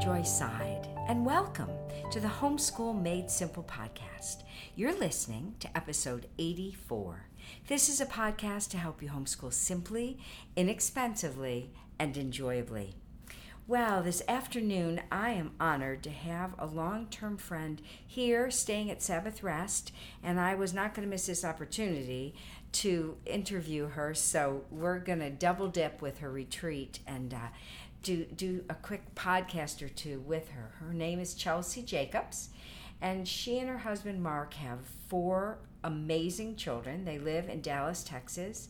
Joy Seid, and welcome to the Homeschool Made Simple podcast. You're listening to episode 84. This is a podcast to help you homeschool simply, inexpensively, and enjoyably. Well, this afternoon I am honored to have a long term friend here staying at Sabbath Rest, and I was not going to miss this opportunity to interview her, so we're going to double dip with her retreat and uh, do, do a quick podcast or two with her. Her name is Chelsea Jacobs, and she and her husband Mark have four amazing children. They live in Dallas, Texas.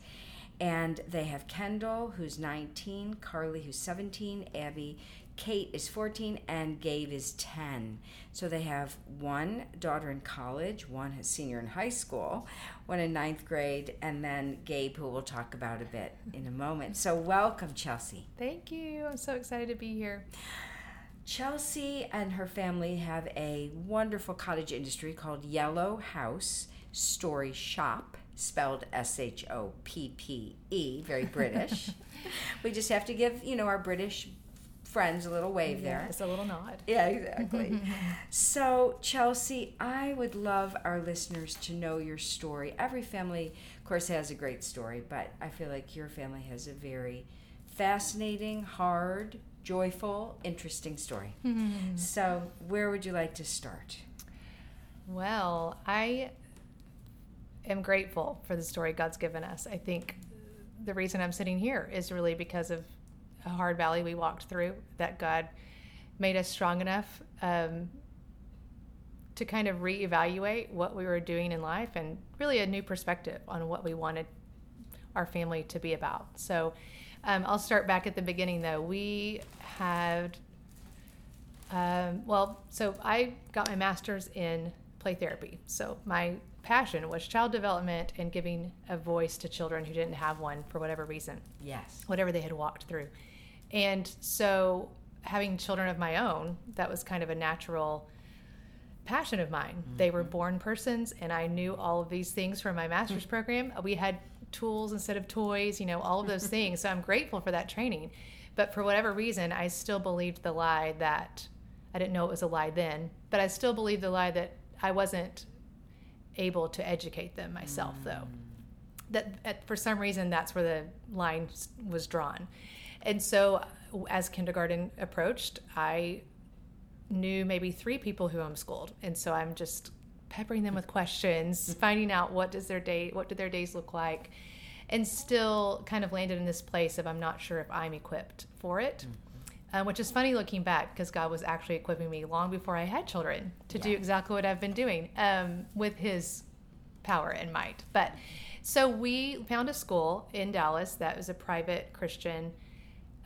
And they have Kendall, who's 19, Carly, who's 17, Abby, Kate is 14, and Gabe is 10. So they have one daughter in college, one is senior in high school, one in ninth grade, and then Gabe, who we'll talk about a bit in a moment. So welcome, Chelsea. Thank you. I'm so excited to be here. Chelsea and her family have a wonderful cottage industry called Yellow House Story Shoppe spelled S H O P P E, very British. we just have to give, you know, our British friends a little wave yeah, there. Just a little nod. Yeah, exactly. so, Chelsea, I would love our listeners to know your story. Every family, of course, has a great story, but I feel like your family has a very fascinating, hard, joyful, interesting story. so, where would you like to start? Well, I am grateful for the story God's given us. I think the reason I'm sitting here is really because of a hard valley we walked through that God made us strong enough um, to kind of reevaluate what we were doing in life and really a new perspective on what we wanted our family to be about. So um, I'll start back at the beginning though. We had, um, well, so I got my master's in play therapy. So my passion was child development and giving a voice to children who didn't have one for whatever reason. Yes. Whatever they had walked through. And so having children of my own, that was kind of a natural passion of mine. Mm-hmm. They were born persons and I knew all of these things from my master's program. We had tools instead of toys, you know, all of those things. So I'm grateful for that training. But for whatever reason, I still believed the lie that I didn't know it was a lie then, but I still believed the lie that I wasn't able to educate them myself, mm. though. That at, for some reason, that's where the line was drawn. And so, as kindergarten approached, I knew maybe three people who homeschooled, and so I'm just peppering them with questions, finding out what does their day, what do their days look like, and still kind of landed in this place of I'm not sure if I'm equipped for it. Mm um, which is funny looking back because God was actually equipping me long before I had children to yeah. do exactly what I've been doing um, with His power and might. But so we found a school in Dallas that was a private Christian,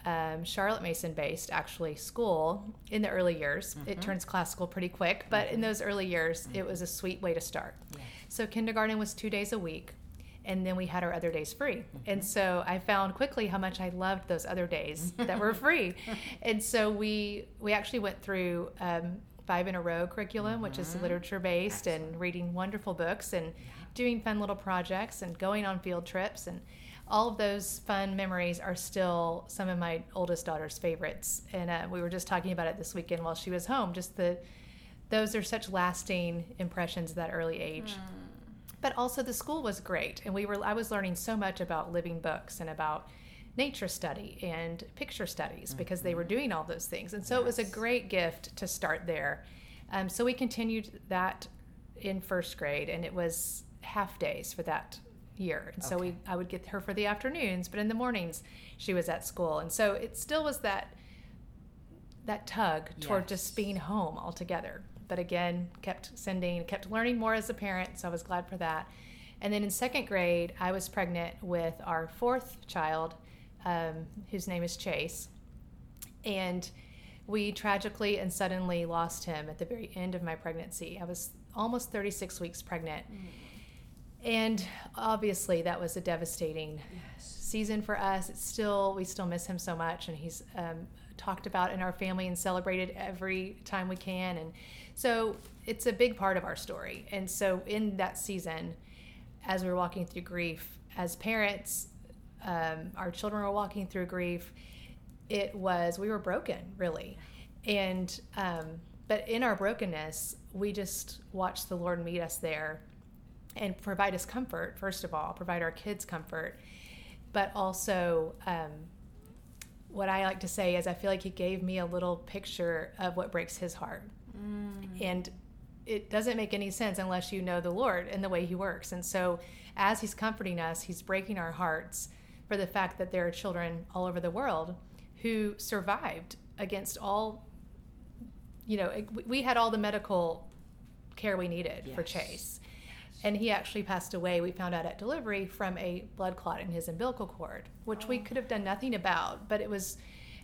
um, Charlotte Mason based actually school in the early years. Mm-hmm. It turns classical pretty quick, but mm-hmm. in those early years, mm-hmm. it was a sweet way to start. Yes. So kindergarten was two days a week and then we had our other days free. Mm-hmm. And so I found quickly how much I loved those other days that were free. and so we we actually went through um, five in a row curriculum, mm-hmm. which is mm-hmm. literature based and reading wonderful books and doing fun little projects and going on field trips and all of those fun memories are still some of my oldest daughter's favorites. And uh, we were just talking about it this weekend while she was home. Just the those are such lasting impressions at that early age. Mm but also the school was great and we were i was learning so much about living books and about nature study and picture studies mm-hmm. because they were doing all those things and so yes. it was a great gift to start there um, so we continued that in first grade and it was half days for that year and okay. so we i would get her for the afternoons but in the mornings she was at school and so it still was that that tug toward yes. just being home altogether but again, kept sending, kept learning more as a parent. So I was glad for that. And then in second grade, I was pregnant with our fourth child, um, whose name is Chase. And we tragically and suddenly lost him at the very end of my pregnancy. I was almost 36 weeks pregnant. Mm. And obviously, that was a devastating yes. season for us. It's still, we still miss him so much. And he's um, talked about in our family and celebrated every time we can. And so it's a big part of our story. And so in that season, as we were walking through grief, as parents, um, our children were walking through grief. It was we were broken, really, And, um, but in our brokenness, we just watched the Lord meet us there and provide us comfort, first of all, provide our kids comfort, but also, um, what I like to say is, I feel like he gave me a little picture of what breaks his heart. Mm. And it doesn't make any sense unless you know the Lord and the way he works. And so, as he's comforting us, he's breaking our hearts for the fact that there are children all over the world who survived against all, you know, we had all the medical care we needed yes. for Chase. And he actually passed away, we found out at delivery, from a blood clot in his umbilical cord, which oh. we could have done nothing about. But it was,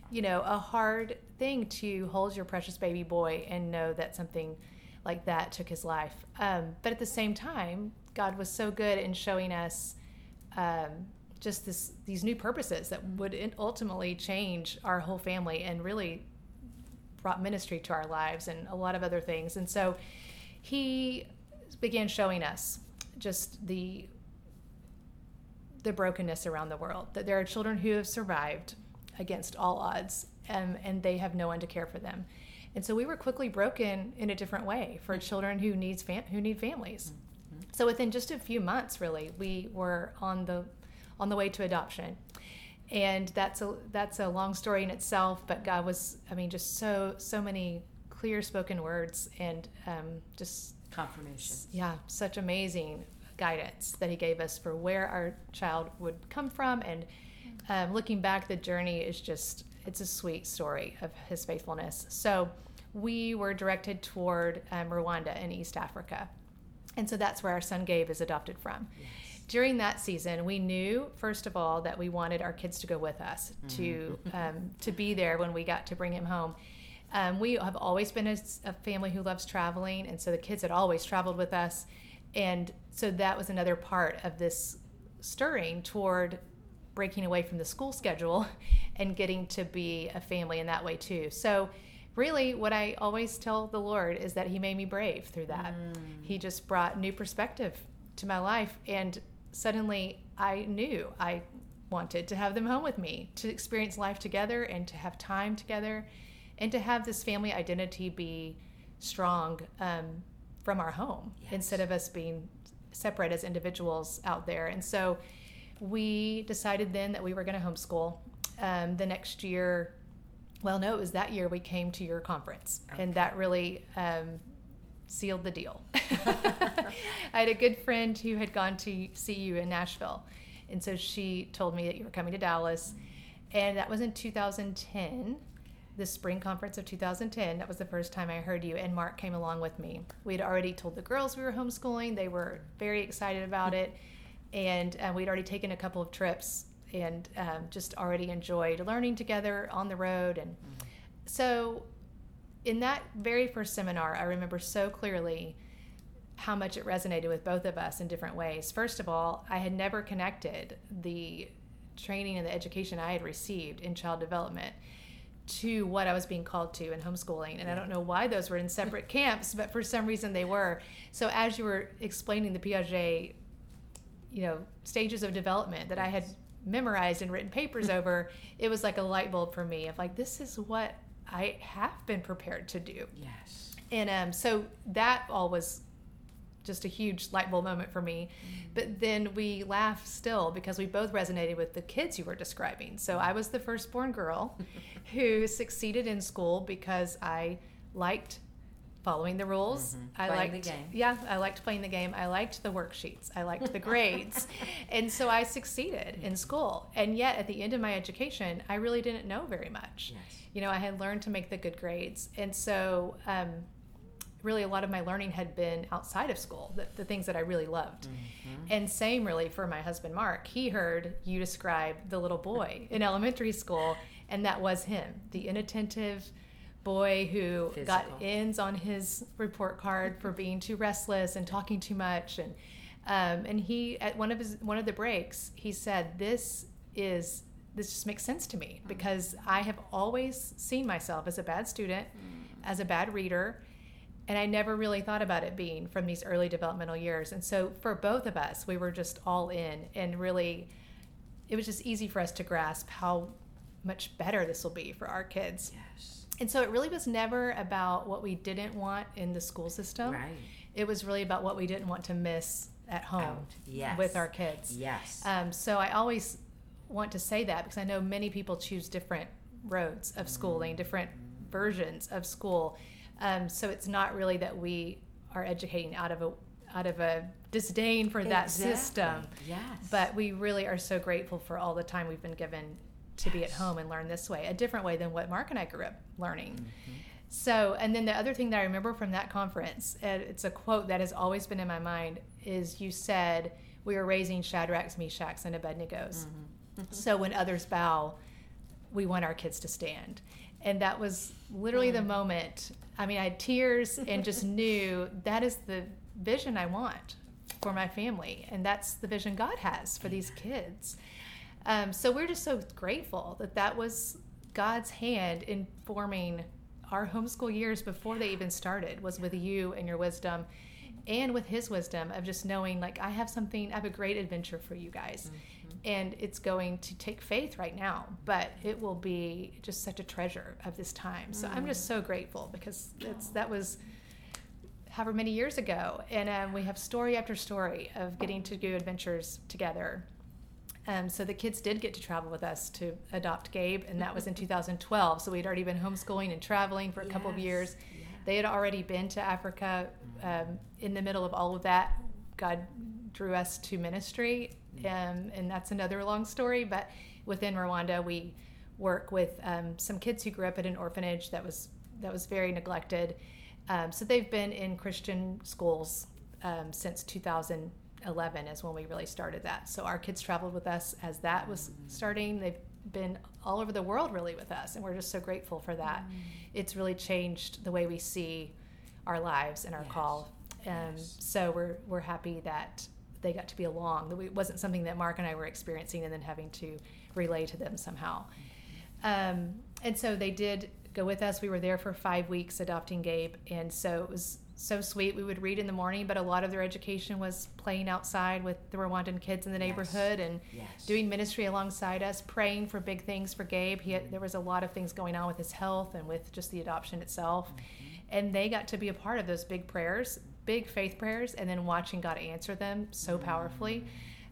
you know, a hard thing to hold your precious baby boy and know that something like that took his life. Um, but at the same time, God was so good in showing us um, just this these new purposes that would ultimately change our whole family and really brought ministry to our lives and a lot of other things. And so he began showing us just the the brokenness around the world that there are children who have survived against all odds um, and they have no one to care for them and so we were quickly broken in a different way for mm-hmm. children who needs fam- who need families mm-hmm. so within just a few months really we were on the on the way to adoption and that's a that's a long story in itself but god was i mean just so so many clear spoken words and um, just confirmation. Yeah, such amazing guidance that he gave us for where our child would come from. And um, looking back, the journey is just, it's a sweet story of his faithfulness. So we were directed toward um, Rwanda in East Africa. And so that's where our son Gabe is adopted from. Yes. During that season, we knew, first of all, that we wanted our kids to go with us, mm-hmm. to um, to be there when we got to bring him home. Um, we have always been a, a, family who loves traveling, and so the kids had always traveled with us. And so that was another part of this stirring toward breaking away from the school schedule and getting to be a family in that way too. So, really, what I always tell the Lord is that He made me brave through that. Mm. He just brought new perspective to my life, and suddenly I knew I wanted to have them home with me, to experience life together and to have time together and to have this family identity be strong um, from our home yes. instead of us being separate as individuals out there. And so we decided then that we were going to homeschool. Um, the next year, well, no, it was that year we came to your conference, okay. and that really um, sealed the deal. I had a good friend who had gone to see you in Nashville, and so she told me that you were coming to Dallas, and that was in 2010 the spring conference of 2010. That was the first time I heard you, and Mark came along with me. We had already told the girls we were homeschooling, they were very excited about it, and uh, we'd already taken a couple of trips and um, just already enjoyed learning together on the road. And so, in that very first seminar, I remember so clearly how much it resonated with both of us in different ways. First of all, I had never connected the training and the education I had received in child development to what I was being called to in homeschooling. And I don't know why those were in separate camps, but for some reason they were. So as you were explaining the Piaget, you know, stages of development that I had memorized and written papers over, it was like a light bulb for me of like, this is what I have been prepared to do. Yes. And um, so that all was just a huge light bulb moment for me. Mm-hmm. But then we laugh still because we both resonated with the kids you were describing. So I was the firstborn girl who succeeded in school because I liked following the rules. Mm-hmm. I playing liked Yeah, I liked playing the game. I liked the worksheets. I liked the grades. and so I succeeded in school. And yet at the end of my education, I really didn't know very much. Yes. You know, I had learned to make the good grades. And so um, really a lot of my learning had been outside of school, the, the things that I really loved. Mm-hmm. And same really for my husband Mark. He heard you describe the little boy in elementary school, and that was him, the inattentive boy who Physical. got ends on his report card for being too restless and talking too much and um, and he at one of his one of the breaks he said this is this just makes sense to me mm. because I have always seen myself as a bad student, mm. as a bad reader, and I never really thought about it being from these early developmental years. And so for both of us, we were just all in and really it was just easy for us to grasp how much better this will be for our kids. Yes. And so it really was never about what we didn't want in the school system. Right. It was really about what we didn't want to miss at home Yes. with our kids. Yes. Um, so I always want to say that because I know many people choose different roads of schooling, different versions of school. Um, so it's not really that we are educating out of a out of a disdain for that Exactly. system, Yes. but we really are so grateful for all the time we've been given to be at home and learn this way, a different way than what Mark and I grew up learning. Mm-hmm. So, and then the other thing that I remember from that conference, and it's a quote that has always been in my mind, is you said, We are raising Shadrachs, Meshachs, and Abednego's. Mm-hmm. So when others bow, we want our kids to stand. And that was literally Mm. the moment. I mean, I had tears and just knew that is the vision I want for my family. And that's the vision God has for these kids. Um, so we're just so grateful that that was God's hand in forming our homeschool years before they even started was with you and your wisdom and with his wisdom of just knowing like I have something I have a great adventure for you guys and it's going to take faith right now but it will be just such a treasure of this time so I'm just so grateful because it's that was however many years ago and um, we have story after story of getting to do adventures together um, so the kids did get to travel with us to adopt Gabe, and that was in 2012. So we'd already been homeschooling and traveling for a couple of years. yeah. They had already been to Africa. Um, in the middle of all of that, God drew us to ministry, um, and that's another long story. But within Rwanda, we work with um, some kids who grew up at an orphanage that was that was very neglected. Um, so they've been in Christian schools um, since 2011 is when we really started that. So our kids traveled with us as that was starting. They've been all over the world really with us, and we're just so grateful for that. It's really changed the way we see our lives and our Yes. call. Um, Yes. So we're we're happy that they got to be along. It wasn't something that Mark and I were experiencing and then having to relay to them somehow. Um, and so they did go with us. We were there for five weeks adopting Gabe, and so it was so sweet. We would read in the morning, but a lot of their education was playing outside with the Rwandan kids in the Yes. neighborhood and Yes. doing ministry alongside us, praying for big things for Gabe. He had, there was a lot of things going on with his health and with just the adoption itself, and they got to be a part of those big prayers, big faith prayers, and then watching God answer them so powerfully.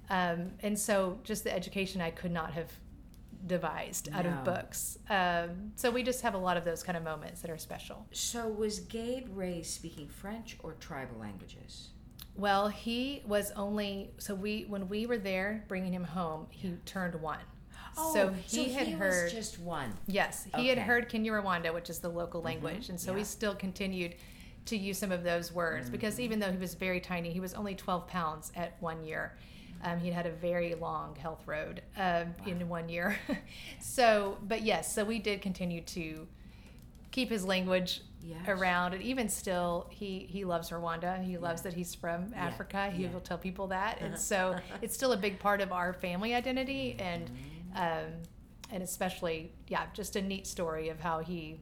Um, and so, just the education I could not have devised out No. of books. Um, so we just have a lot of those kind of moments that are special. So was Gabe raised speaking French or tribal languages? Well, he was only so we when we were there bringing him home, he turned one. Oh, so he had heard Oh, was just one. Yes, he Okay. had heard Kinyarwanda, which is the local language, and so yeah. he still continued to use some of those words because even though he was very tiny, he was only 12 pounds at one year. Um, he'd had a very long health road um, in one year. so, but yes, so we did continue to keep his language Yes. around, and even still, he he loves Rwanda. He loves that he's from Africa. He yeah. will tell people that, and so it's still a big part of our family identity, and um, and especially yeah, just a neat story of how he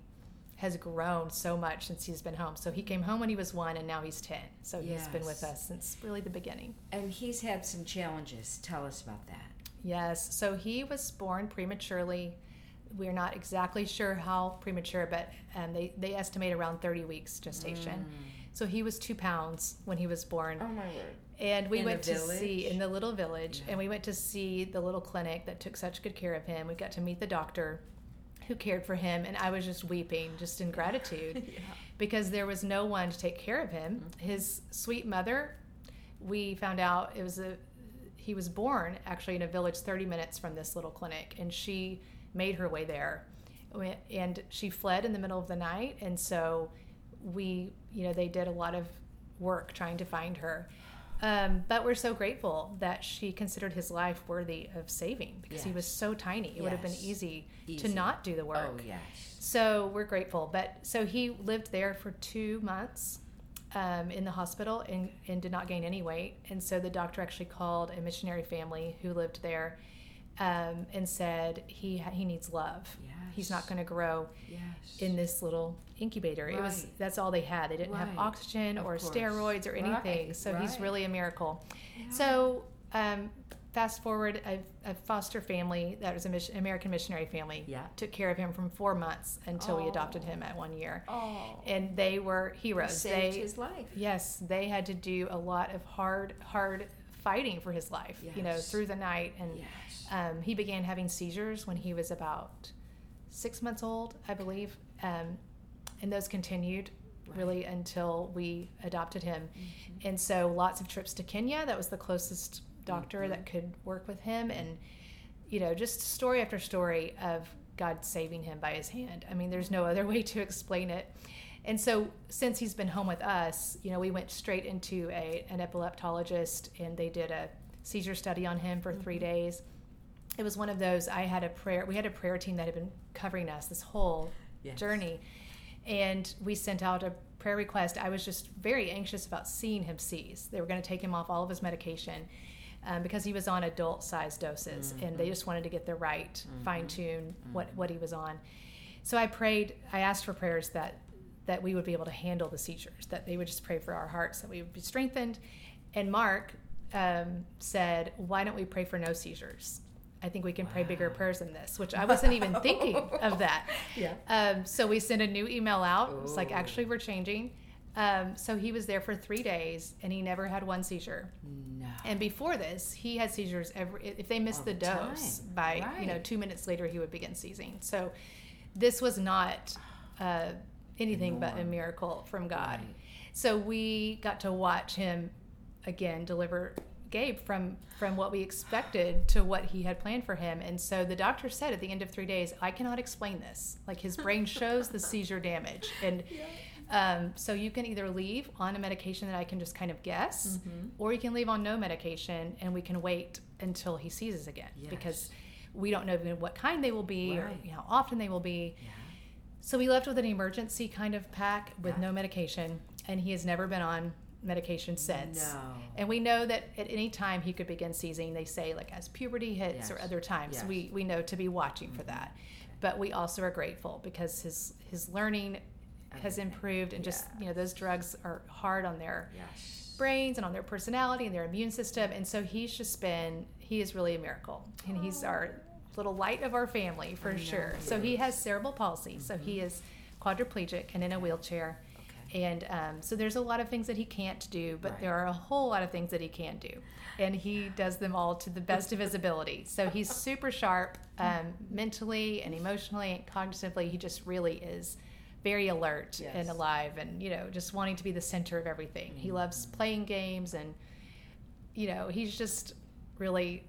has grown so much since he's been home. So he came home when he was one, and now he's ten. So he's been with us since really the beginning. And he's had some challenges. Tell us about that. Yes. So he was born prematurely. We're not exactly sure how premature, but um, they, they estimate around 30 weeks gestation. So he was two pounds when he was born. Oh my word. And we In went to see in the little village, Yeah. and we went to see the little clinic that took such good care of him. We got to meet the doctor who cared for him, and I was just weeping, just in gratitude, because there was no one to take care of him. Mm-hmm. His sweet mother, we found out it was a he was born actually in a village 30 minutes from this little clinic, and she made her way there, and she fled in the middle of the night, and so we, you know, they did a lot of work trying to find her. Um, but we're so grateful that she considered his life worthy of saving because he was so tiny. It would have been easy, Easy. to not do the work. Oh yes. So we're grateful. But so he lived there for two months um, in the hospital and, and did not gain any weight. And so the doctor actually called a missionary family who lived there um, and said he ha- he needs love. He's not going to grow Yes. in this little incubator. It was that's all they had. They didn't have oxygen Of or course. steroids or anything. Right, So he's really a miracle. So um, fast forward, a, a foster family that was an mission, American missionary family Yeah. took care of him from four months until we adopted Oh. him at one year. Oh, And they were heroes. saved they, his life. Yes, they had to do a lot of hard, hard fighting for his life. You know, through the night, and Yes. um, he began having seizures when he was about six months old, I believe, um, and those continued really until we adopted him. Mm-hmm. And so, lots of trips to Kenya. That was the closest doctor Mm-hmm. that could work with him, and you know, just story after story of God saving him by His hand. I mean, there's no other way to explain it. And so, since he's been home with us, you know, we went straight into a an epileptologist, and they did a seizure study on him for three days. It was one of those. I had a prayer. We had a prayer team that had been covering us this whole Yes. journey, and we sent out a prayer request. I was just very anxious about seeing him seize. They were going to take him off all of his medication. Um, because he was on adult sized doses and they just wanted to get the right fine tune what, what he was on. So I prayed, I asked for prayers that that we would be able to handle the seizures, that they would just pray for our hearts, that we would be strengthened. And Mark um, said, Why don't we pray for no seizures? I think we can pray bigger prayers than this, which I wasn't even thinking of that. Yeah. Um, so we sent a new email out. It was like, actually, we're changing. Um, so he was there for three days and he never had one seizure. No. And before this, he had seizures every. If they missed All the, the dose, by you know two minutes later, he would begin seizing. So, this was not uh, anything but a miracle from God. Right. So we got to watch him again deliver Gabe from from what we expected to what he had planned for him. And so the doctor said at the end of three days, I cannot explain this. Like his brain shows the seizure damage, and um, so you can either leave on a medication that I can just kind of guess, Mm-hmm. or you can leave on no medication and we can wait until he seizes again Yes. because we don't know even what kind they will be or Right. you know, how often they will be. Yeah. So we left with an emergency kind of pack with Yeah. no medication, and he has never been on medication since. No. And we know that at any time he could begin seizing. They say like as puberty hits or other times. Yes. Mm-hmm. We we know to be watching for that. But we also are grateful because his his learning has improved and just you know those drugs are hard on their Yes. brains and on their personality and their immune system and so he's just been he is really a miracle and he's our little light of our family for sure he so he has cerebral palsy so he is quadriplegic and in a wheelchair. And um, so there's a lot of things that he can't do but Right. there are a whole lot of things that he can do and he does them all to the best of his ability so he's super sharp um, mentally and emotionally and cognitively he just really is very alert Yes. and alive and you know just wanting to be the center of everything he Mm-hmm. loves playing games and you know he's just really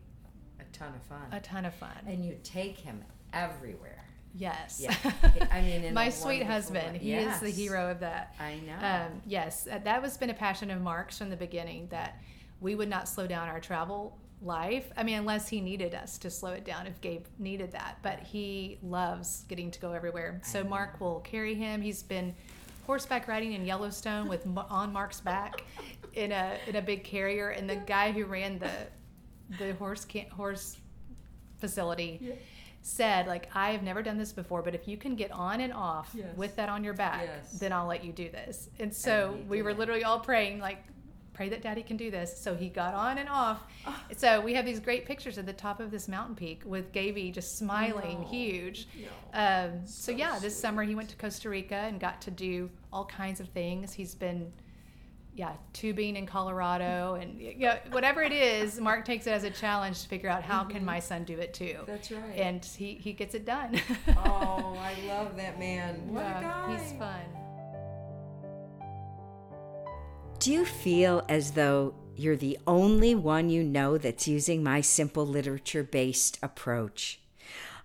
A ton of fun. a ton of fun and you take him everywhere. Yes Yeah. I mean, in my sweet husband way. he is the hero of that I know. um, yes uh, that was been a passion of mark's from the beginning that we would not slow down our travel life i mean unless he needed us to slow it down if gabe needed that but he loves getting to go everywhere so mark will carry him he's been horseback riding in yellowstone with on mark's back in a in a big carrier and the guy who ran the the horse can horse facility said like i have never done this before but if you can get on and off Yes. with that on your back Yes. then i'll let you do this and so he we were it. literally all praying like pray that daddy can do this so he got on and off Ah. so we have these great pictures at the top of this mountain peak with Gaby just smiling No. huge No. um, so, So yeah this summer he went to costa rica and got to do all kinds of things he's been yeah, tubing in Colorado and you know, whatever it is, Mark takes it as a challenge to figure out how can mm-hmm. my son do it too. That's right. And he, he gets it done. oh, I love that man. What a guy. He's fun. Do you feel as though you're the only one you know that's using my simple literature based approach?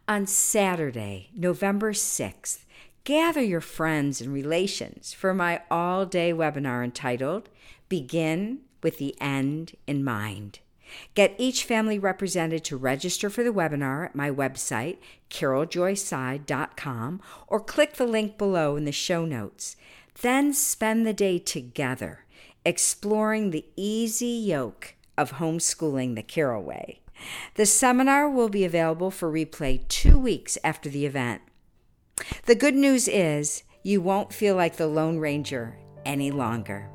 On Saturday, November 6th, gather your friends and relations for my all day webinar entitled Begin with the End in Mind. Get each family represented to register for the webinar at my website, carolejoyseid.com, or click the link below in the show notes. Then spend the day together exploring the easy yoke of homeschooling the Carole way. The seminar will be available for replay two weeks after the event. The good news is you won't feel like the Lone Ranger any longer.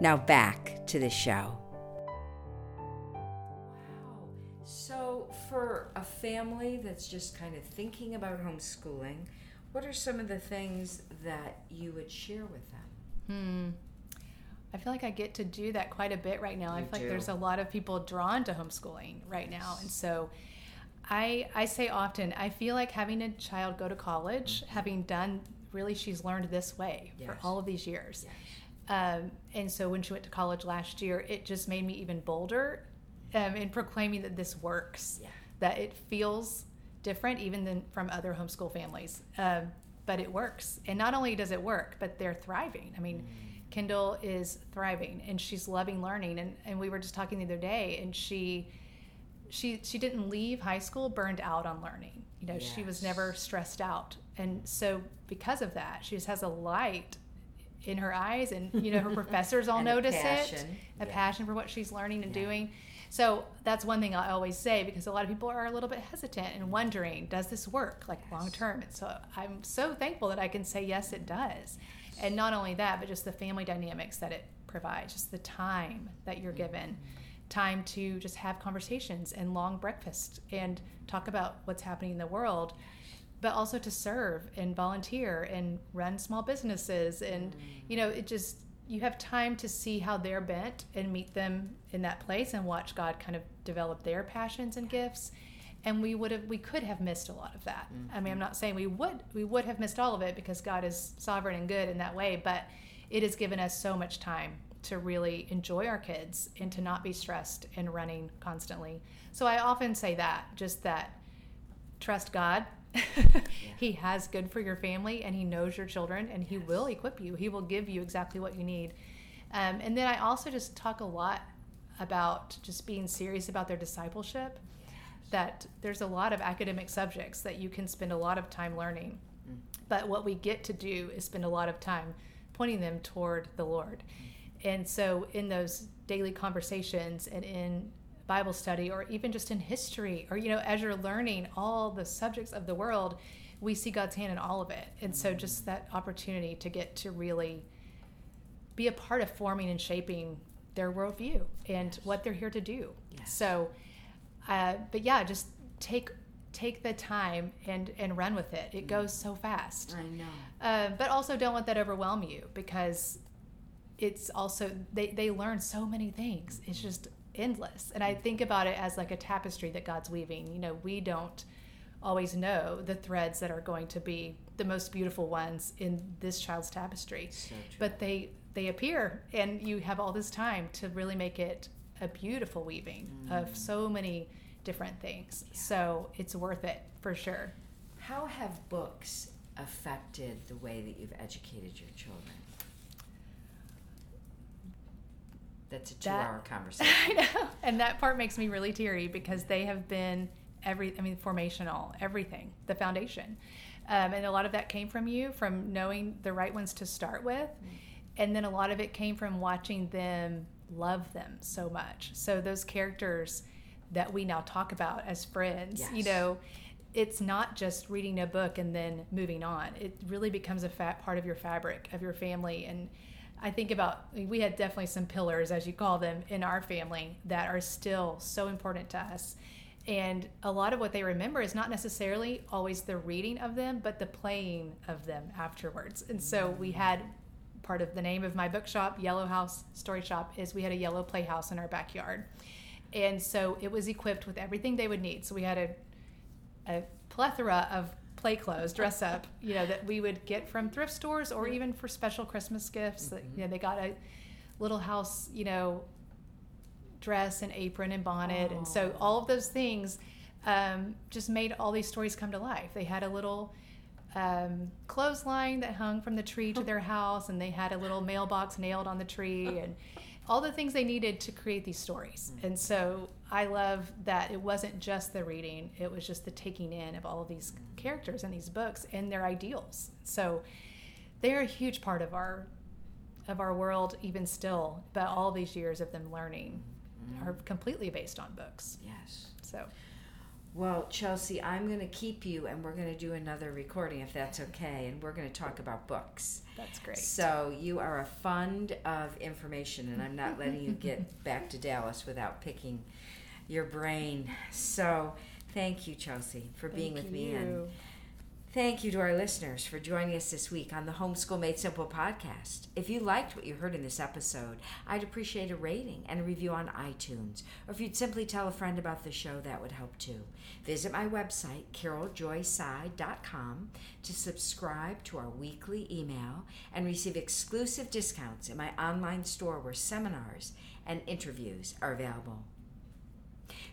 Now back to the show. Wow. So, for a family that's just kind of thinking about homeschooling, what are some of the things that you would share with them? Hmm. I feel like I get to do that quite a bit right now. I feel do. like there's a lot of people drawn to homeschooling right now. And so I I say often, I feel like having a child go to college, having done really she's learned this way for Mm-hmm. All of these years. Yes. Um, and so when she went to college last year, it just made me even bolder um, in proclaiming that this works, Yeah. that it feels different even than from other homeschool families. Um, but it works. And not only does it work, but they're thriving. I mean, Kendall is thriving and she's loving learning. And, and we were just talking the other day and she, she, she didn't leave high school burned out on learning. You know, she was never stressed out. And so because of that, she just has a light in her eyes and, you know, her professors all notice it passion. a Yeah. passion for what she's learning and Yeah. doing. So that's one thing I always say because a lot of people are a little bit hesitant and wondering, does this work like long term? And so I'm so thankful that I can say yes, it does. And not only that, but just the family dynamics that it provides, just the time that you're mm-hmm. given, time to just have conversations and long breakfasts and talk about what's happening in the world but also to serve and volunteer and run small businesses and mm. you know it just you have time to see how they're bent and meet them in that place and watch god kind of develop their passions and gifts. And we would have we could have missed a lot of that. I mean i'm mm-hmm. not saying we would we would have missed all of it because god is sovereign and good in that way but it has given us so much time to really enjoy our kids and to not be stressed and running constantly so i often say that just that trust God. he has good for your family and he knows your children and he will equip you. He will give you exactly what you need. Um, and then I also just talk a lot about just being serious about their discipleship. That there's a lot of academic subjects that you can spend a lot of time learning. But what we get to do is spend a lot of time pointing them toward the Lord. And so, in those daily conversations and in Bible study, or even just in history, or, you know, as you're learning all the subjects of the world, we see God's hand in all of it. And so, just that opportunity to get to really be a part of forming and shaping their worldview and what they're here to do. Yes. So, uh, but yeah, just take take the time and and run with it. It goes so fast. I know. Uh, but also don't let that overwhelm you because it's also they, they learn so many things. It's just endless. And i think about it as like a tapestry that god's weaving. You know we don't always know the threads that are going to be the most beautiful ones in this child's tapestry. So but they they appear and you have all this time to really make it a beautiful weaving of mm. so many different things. So it's worth it for sure. How have books affected the way that you've educated your children? That's a That- two-hour conversation. I know. And that part makes me really teary because they have been every, I mean, formational, everything, the foundation. Um, and a lot of that came from you, from knowing the right ones to start with. And then a lot of it came from watching them love them so much. So those characters that we now talk about as friends, you know, it's not just reading a book and then moving on. It really becomes a fat part of your fabric of your family. And I think about we had definitely some pillars, as you call them, in our family that are still so important to us. And a lot of what they remember is not necessarily always the reading of them, but the playing of them afterwards. And so we had part of the name of my bookshop, Yellow House Story Shoppe, is we had a yellow playhouse in our backyard. And so it was equipped with everything they would need. So we had a a plethora of play clothes, dress up, you know, that we would get from thrift stores or even for special Christmas gifts. That You know, they got a little house, you know, dress and apron and bonnet, and so all of those things um, just made all these stories come to life. They had a little um, clothesline that hung from the tree to their house, and they had a little mailbox nailed on the tree, and all the things they needed to create these stories. And so I love that it wasn't just the reading; it was just the taking in of all of these characters and these books and their ideals. So they're a huge part of our of our world, even still. But all these years of them learning mm-hmm. are completely based on books. Yes. So Well, Chelsea, I'm going to keep you and we're going to do another recording if that's okay. And we're going to talk about books. that's great. So you are a fund of information, and I'm not letting you get back to Dallas without picking your brain. So, thank you, Chelsea, for being Thank with me. And thank you to our listeners for joining us this week on the Homeschool Made Simple podcast. If you liked what you heard in this episode, I'd appreciate a rating and a review on iTunes. Or if you'd simply tell a friend about the show, that would help too. Visit my website, carolejoyseid.com, to subscribe to our weekly email and receive exclusive discounts in my online store where seminars and interviews are available.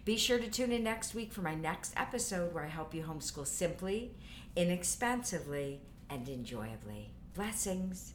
Be sure to tune in next week for my next episode where I help you homeschool simply, inexpensively, and enjoyably. Blessings.